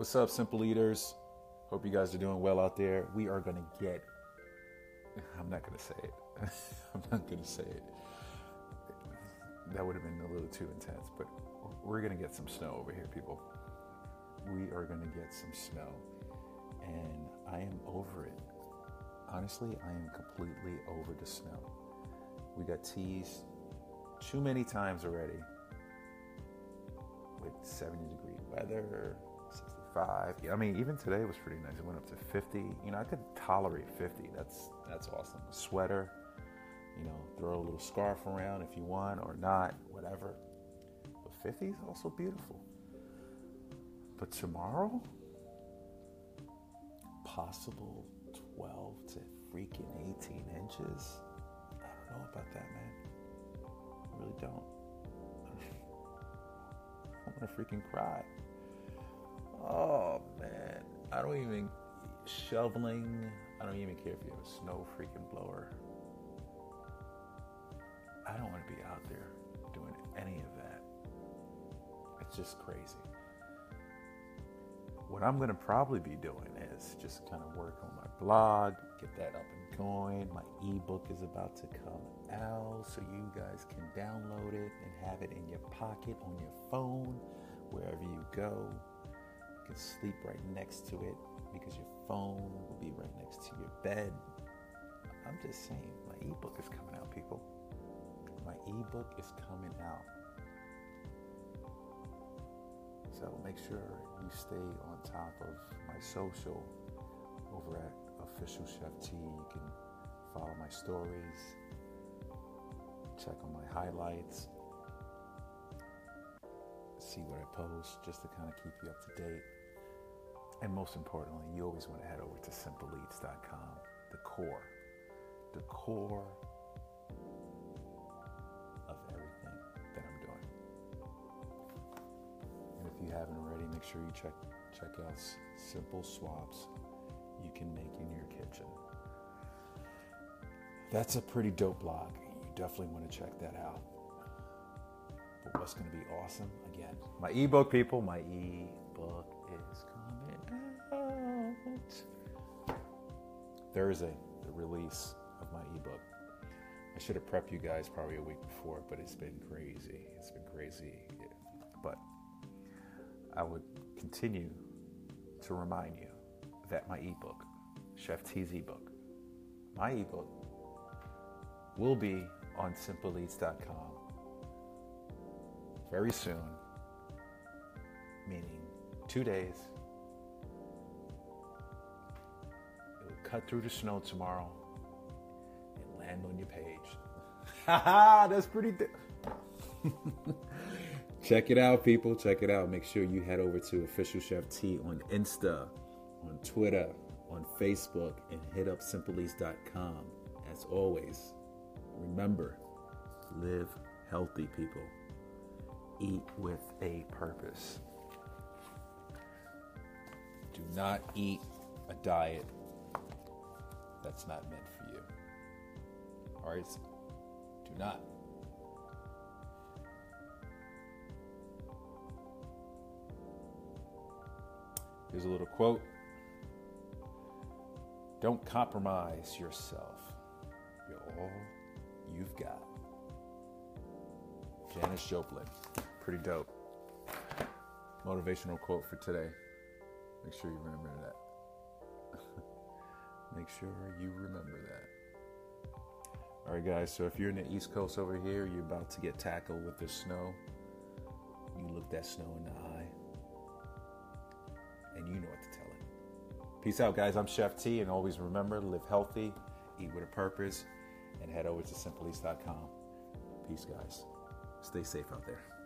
What's up, Simple Eaters? Hope you guys are doing well out there. We are going to get. I'm not going to say it. I'm not going to say it. That would have been a little too intense, but we're going to get some snow over here, people. We are going to get some snow. And I am over it. Honestly, I am completely over the snow. We got teased too many times already with 70 degree weather, 65. I mean, even today was pretty nice. It went up to 50. You know, I could tolerate 50. That's that's awesome. A sweater, you know, throw a little scarf around if you want or not, whatever. But 50 is also beautiful. But tomorrow, possible 12 to freaking 18 inches. I don't know about that, man. I really don't. I'm gonna freaking cry. Oh man, I don't even shoveling. I don't even care if you have a snow freaking blower. I don't want to be out there doing any of that. It's just crazy. What I'm going to probably be doing is just kind of work on my blog, get that up and going. My ebook is about to come out, so you guys can download it and have it in your pocket, on your phone, wherever you go. Can sleep right next to it because your phone will be right next to your bed. I'm just saying, my ebook is coming out, people. My ebook is coming out. So make sure you stay on top of my social over at Official Chef T. You can follow my stories, check on my highlights, see what I post just to kind of keep you up to date. And most importantly, you always want to head over to simpleeats.com, the core, the core of everything that I'm doing. And if you haven't already, make sure you check check out Simple Swaps you can make in your kitchen. That's a pretty dope blog. You definitely want to check that out. But what's going to be awesome? Again, my ebook, people, my ebook is coming. Thursday, the release of my ebook. I should have prepped you guys probably a week before, but it's been crazy. It's been crazy. But I would continue to remind you that my ebook, Chef T's ebook, my ebook, will be on simpleeats.com very soon, meaning two days. Cut through the snow tomorrow and land on your page. Haha, that's pretty. Check it out, people. Check it out. Make sure you head over to Official Chef T on Insta, on Twitter, on Facebook, and hit up simpleeats.com. As always, remember live healthy, people. Eat with a purpose. Do not eat a diet that's not meant for you. All right? Do not. Here's a little quote Don't compromise yourself. You're all you've got. Janis Joplin. Pretty dope. Motivational quote for today. Make sure you remember that. Sure you remember that. All right, guys. So if you're in the East Coast over here, you're about to get tackled with the snow. You look that snow in the eye and you know what to tell it. Peace out, guys. I'm Chef T, and always remember live healthy, eat with a purpose, and head over to simpleeats.com. Peace, guys. Stay safe out there.